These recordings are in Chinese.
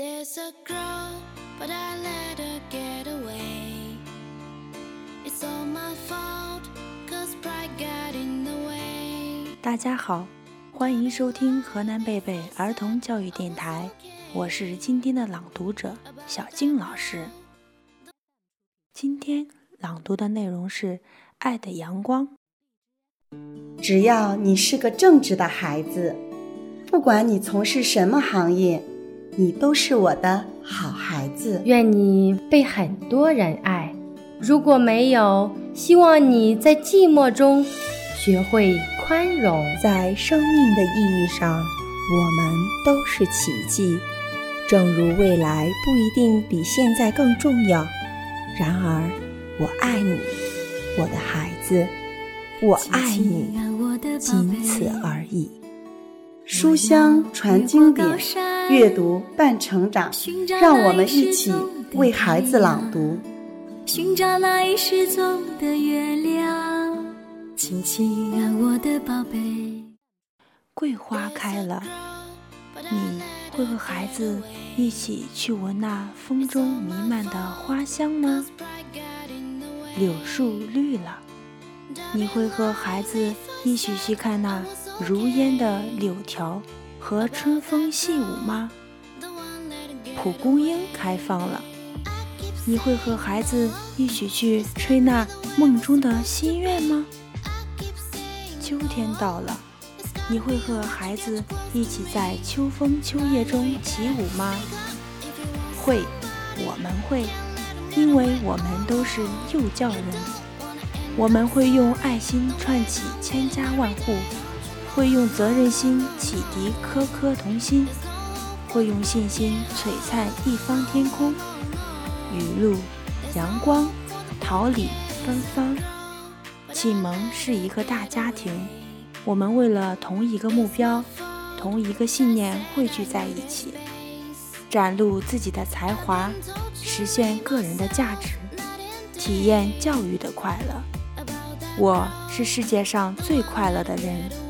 There's a girl, but I let her get away. It's all my fault, cause pride got in the way. 大家好，欢迎收听河南贝贝儿童教育电台，我是今天的朗读者小静老师。今天朗读的内容是《爱的阳光》。只要你是个正直的孩子，不管你从事什么行业。你都是我的好孩子，愿你被很多人爱。如果没有，希望你在寂寞中学会宽容。在生命的意义上，我们都是奇迹。正如未来不一定比现在更重要，然而，我爱你，我的孩子，我爱你，仅此而已。书香传经典，阅读伴成长。让我们一起为孩子朗读。寻找那已失踪的月亮，亲亲啊，我的宝贝。桂花开了，你会和孩子一起去闻那风中弥漫的花香吗？柳树绿了，你会和孩子一起去看那？如烟的柳条和春风细舞吗？蒲公英开放了，你会和孩子一起去吹那梦中的心愿吗？秋天到了，你会和孩子一起在秋风秋叶中起舞吗？会，我们会，因为我们都是幼教人，我们会用爱心串起千家万户。会用责任心启迪颗颗童心，会用信心璀璨一方天空。雨露、阳光、桃李、芬芳，启蒙是一个大家庭，我们为了同一个目标、同一个信念汇聚在一起，展露自己的才华，实现个人的价值，体验教育的快乐。我是世界上最快乐的人。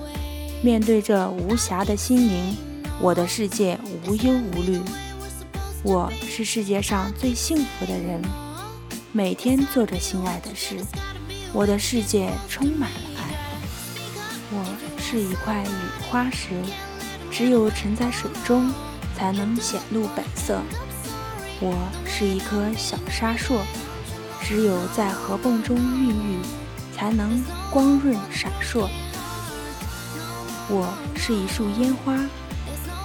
面对这无暇的心灵，我的世界无忧无虑。我是世界上最幸福的人，每天做着心爱的事，我的世界充满了爱。我是一块雨花石，只有沉在水中，才能显露本色。我是一颗小沙硕，只有在河蚌中孕育，才能光润闪烁。我是一束烟花，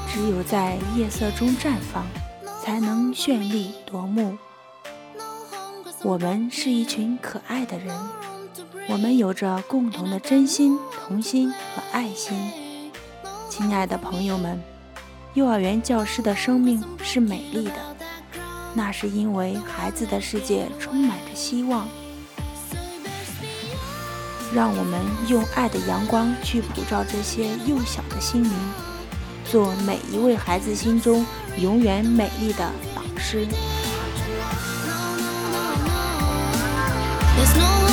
只有在夜色中绽放，才能绚丽夺目。我们是一群可爱的人，我们有着共同的真心、童心和爱心。亲爱的朋友们，幼儿园教师的生命是美丽的，那是因为孩子的世界充满着希望。让我们用爱的阳光去普照这些幼小的心灵，做每一位孩子心中永远美丽的老师。There's no